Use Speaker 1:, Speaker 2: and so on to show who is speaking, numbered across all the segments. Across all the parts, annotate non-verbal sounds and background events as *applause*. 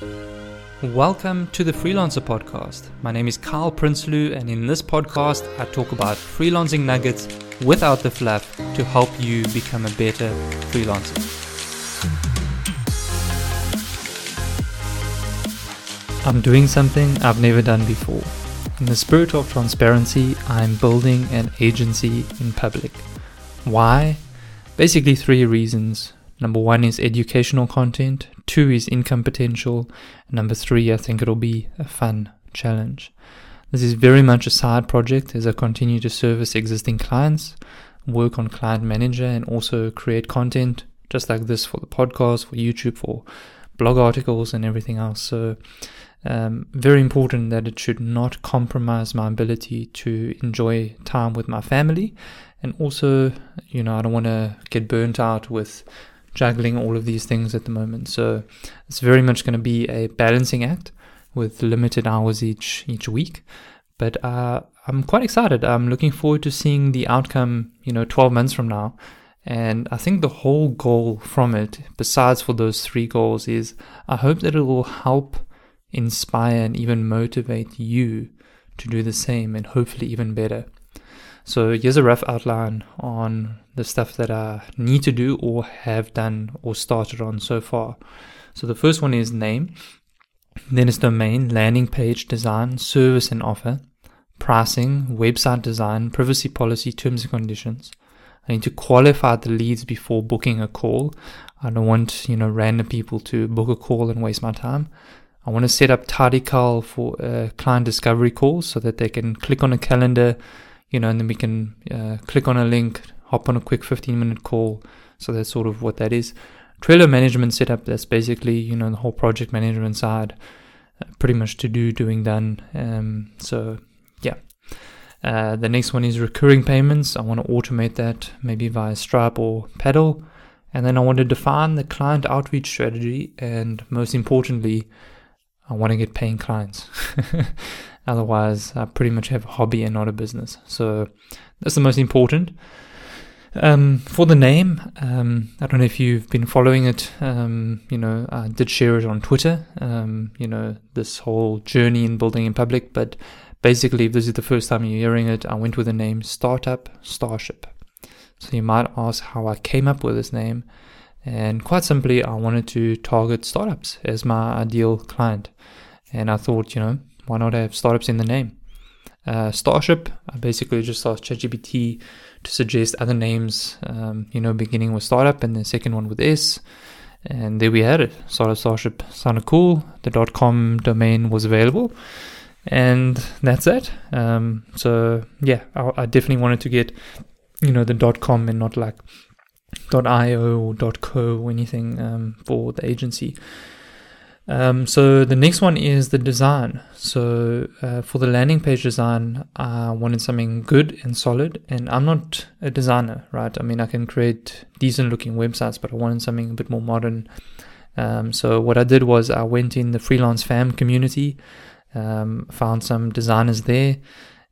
Speaker 1: Welcome to the Freelancer Podcast. My name is Kyle Prinsloo, and in this podcast, I talk about freelancing nuggets without the fluff to help you become a better freelancer. I'm doing something I've never done before. In the spirit of transparency, I'm building an agency in public. Why? Basically, three reasons. Number one is educational content, two is income potential, number three, I think it'll be a fun challenge. This is very much a side project as I continue to service existing clients, work on client manager, and also create content just like this for the podcast, for YouTube, for blog articles, and everything else. So, um, very important that it should not compromise my ability to enjoy time with my family. And also, you know, I don't want to get burnt out with juggling all of these things at the moment. So it's very much going to be a balancing act with limited hours each each week. But uh, I'm quite excited. I'm looking forward to seeing the outcome. You know, 12 months from now. And I think the whole goal from it, besides for those three goals, is I hope that it will help inspire and even motivate you to do the same and hopefully even better. So here's a rough outline on the stuff that I need to do or have done or started on so far. So the first one is name, then it's domain, landing page design, service and offer, pricing, website design, privacy policy, terms and conditions. I need to qualify the leads before booking a call. I don't want, you know, random people to book a call and waste my time. I want to set up Tidycal for uh, client discovery calls so that they can click on a calendar, you know, and then we can uh, click on a link, hop on a quick 15 minute call. So that's sort of what that is. Trello management setup, that's basically, you know, the whole project management side, uh, pretty much to do, doing, done. Um, so yeah. Uh, the next one is recurring payments. I want to automate that maybe via Stripe or Paddle. And then I want to define the client outreach strategy. And most importantly, I want to get paying clients. *laughs* Otherwise, I pretty much have a hobby and not a business. So that's the most important. Um, for the name, um, I don't know if you've been following it. Um, you know, I did share it on Twitter. Um, you know, this whole journey in building in public. But basically, if this is the first time you're hearing it, I went with the name Startup Starship. So you might ask how I came up with this name. And quite simply, I wanted to target startups as my ideal client. And I thought, you know, why not have startups in the name? Uh, Starship, I basically just asked ChatGPT to suggest other names, um, you know, beginning with startup and the second one with S. And there we had it. Startup Starship sounded cool. The dot .com domain was available. And that's it. Um, so, yeah, I, I definitely wanted to get, you know, the dot .com and not like dot .io or .co or anything um, for the agency. Um, so the next one is the design. So uh, for the landing page design, I wanted something good and solid. And I'm not a designer, right? I mean, I can create decent looking websites, but I wanted something a bit more modern. Um, so what I did was I went in the freelance fam community, um, found some designers there,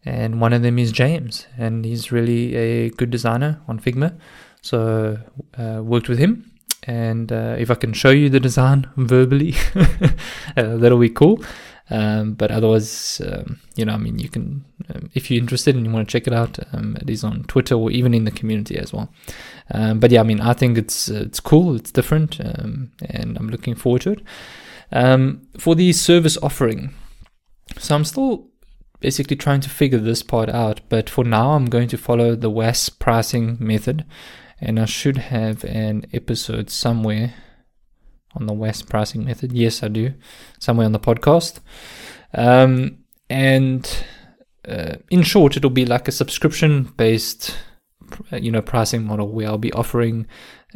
Speaker 1: and one of them is James, and he's really a good designer on Figma. So uh, worked with him, and uh, if I can show you the design verbally, *laughs* uh, that'll be cool. Um, but otherwise, um, you know, I mean, you can, um, if you're interested and you want to check it out, um, it is on Twitter or even in the community as well. Um, but yeah, I mean, I think it's uh, it's cool, it's different, um, and I'm looking forward to it. for the service offering, so I'm still basically trying to figure this part out. But for now, I'm going to follow the WAS pricing method and I should have an episode somewhere on the WAS pricing method. Yes, I do, somewhere on the podcast. Um, and uh, in short, it'll be like a subscription-based, you know, pricing model where I'll be offering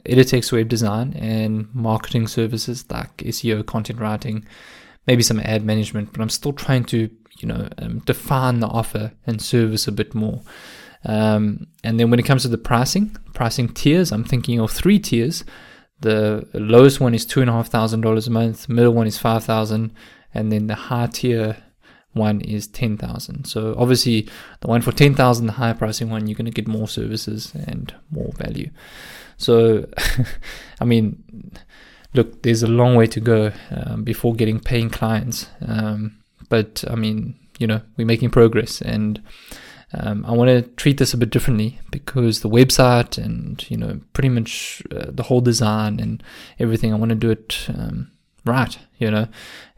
Speaker 1: Editex web design and marketing services like SEO, content writing, maybe some ad management. But I'm still trying to, you know, um, define the offer and service a bit more. Um, and then when it comes to the pricing, pricing tiers, I'm thinking of three tiers. The lowest one is two and a half thousand dollars a month, middle one is five thousand, and then the high tier one is ten thousand. So obviously, the one for ten thousand, the higher pricing one, you're going to get more services and more value. So, *laughs* I mean, look, there's a long way to go um, before getting paying clients. Um, but I mean, you know, we're making progress, and um, I want to treat this a bit differently because the website and you know, pretty much uh, the whole design and everything, I want to do it um, right, you know,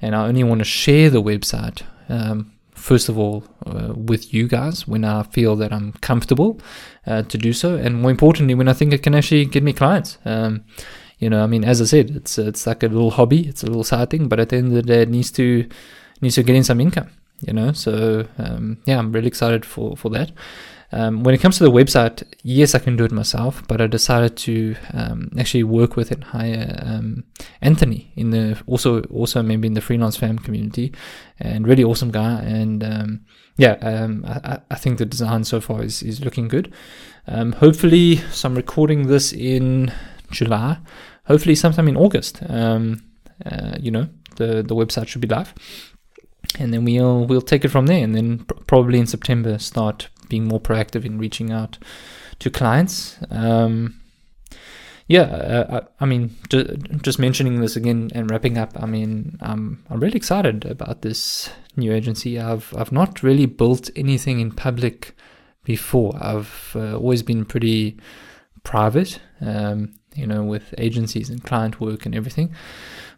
Speaker 1: and I only want to share the website. Um, first of all, uh, with you guys when I feel that I'm comfortable uh, to do so, and more importantly, when I think it can actually get me clients. Um, you know, I mean, as I said, it's it's like a little hobby, it's a little side thing, but at the end of the day, it needs to needs to get in some income. You know, so um, yeah, I'm really excited for for that. Um, when it comes to the website, yes, I can do it myself, but I decided to um, actually work with and hire um, Anthony in the also also maybe in the freelance fam community, and really awesome guy. And um, yeah, um, I, I, think the design so far is is looking good. Um, hopefully, so I'm recording this in July hopefully sometime in August. Um, uh, you know, the the website should be live, and then we'll we'll take it from there. And then pr- probably in September start being more proactive in reaching out to clients. Um, yeah, uh, I, I, mean, ju- just mentioning this again and wrapping up. I mean, I'm I'm really excited about this new agency. I've I've not really built anything in public before. I've uh, always been pretty private. Um, you know, with agencies and client work and everything.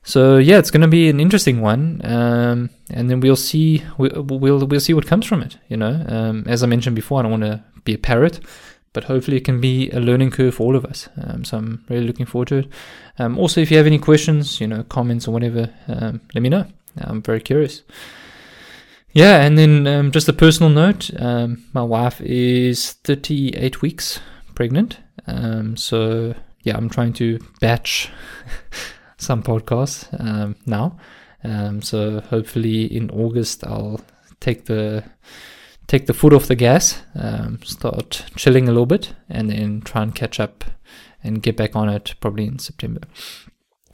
Speaker 1: So yeah, it's going to be an interesting one, um, and then we'll see we'll, we'll we'll see what comes from it. You know, um, as I mentioned before, I don't want to be a parrot, but hopefully it can be a learning curve for all of us. Um, so I'm really looking forward to it. Um, also, if you have any questions, you know, comments or whatever, um, let me know. I'm very curious. Yeah, and then um, just a personal note: um my wife is 38 weeks pregnant, um so yeah, I'm trying to batch *laughs* some podcasts um, now. Um, so hopefully in August I'll take the take the foot off the gas, um, start chilling a little bit, and then try and catch up and get back on it probably in September.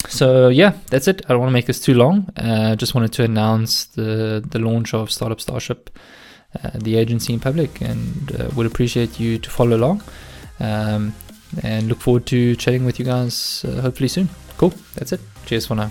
Speaker 1: So yeah, that's it. I don't want to make this too long. I uh, just wanted to announce the the launch of Startup Starship, uh, the agency in public, and uh, would appreciate you to follow along. Um, and look forward to chatting with you guys uh, hopefully soon. Cool. That's it. Cheers for now.